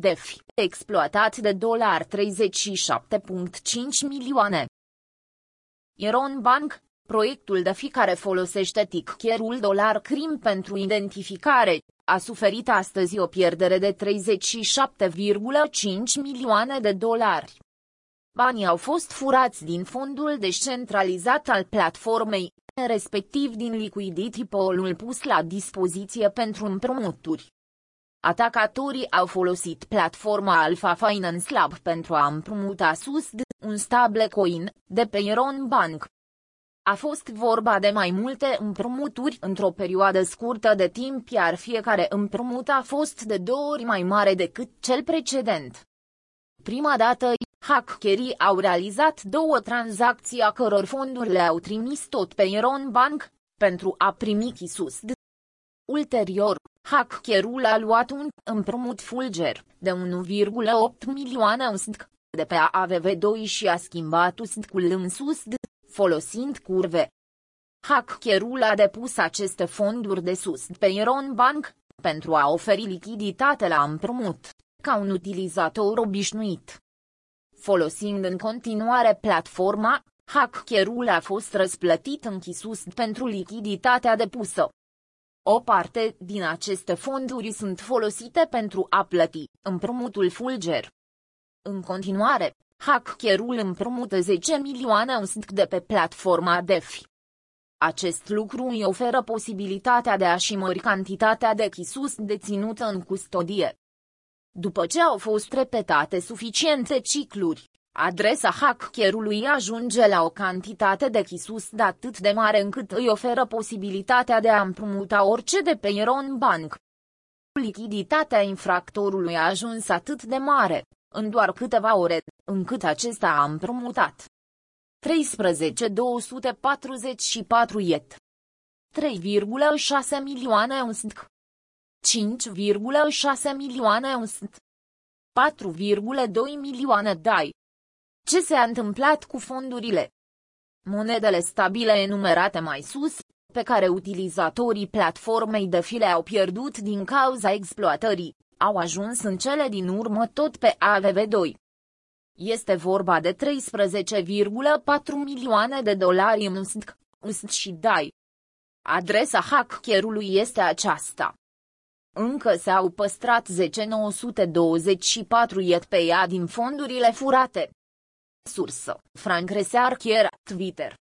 DeFi, exploatat de dolar 37.5 milioane. Iron Bank, proiectul DeFi care folosește ticker-ul dolar CRIM pentru identificare, a suferit astăzi o pierdere de 37,5 milioane de dolari. Banii au fost furați din fondul descentralizat al platformei, respectiv din liquidity pool pus la dispoziție pentru împrumuturi. Atacatorii au folosit platforma Alpha Finance Lab pentru a împrumuta SUSD, un stablecoin, de pe Iron Bank. A fost vorba de mai multe împrumuturi într-o perioadă scurtă de timp iar fiecare împrumut a fost de două ori mai mare decât cel precedent. Prima dată, hackerii au realizat două tranzacții a căror fonduri le-au trimis tot pe Iron Bank, pentru a primi Chisusd. Ulterior, hackerul a luat un împrumut fulger de 1,8 milioane USD de pe AVV2 și a schimbat USD-ul în SUSD, folosind curve. Hackerul a depus aceste fonduri de sus pe Iron Bank, pentru a oferi lichiditate la împrumut, ca un utilizator obișnuit. Folosind în continuare platforma, hackerul a fost răsplătit închisus pentru lichiditatea depusă. O parte din aceste fonduri sunt folosite pentru a plăti împrumutul Fulger. În continuare, hackerul împrumută 10 milioane USD de pe platforma DeFi. Acest lucru îi oferă posibilitatea de a-și mări cantitatea de chisus deținută în custodie. După ce au fost repetate suficiente cicluri, adresa hackerului ajunge la o cantitate de chisus de atât de mare încât îi oferă posibilitatea de a împrumuta orice de pe Iron Bank. Lichiditatea infractorului a ajuns atât de mare, în doar câteva ore, încât acesta a împrumutat 13.244 iet. 3,6 milioane USD. 5,6 milioane USD. 4,2 milioane DAI. Ce s-a întâmplat cu fondurile? Monedele stabile enumerate mai sus, pe care utilizatorii platformei de file au pierdut din cauza exploatării, au ajuns în cele din urmă tot pe AVV2. Este vorba de 13,4 milioane de dolari în USD, USD și DAI. Adresa hackerului este aceasta. Încă s-au păstrat 10.924 iet pe ea din fondurile furate. Sursă, Frank Researcher, Twitter.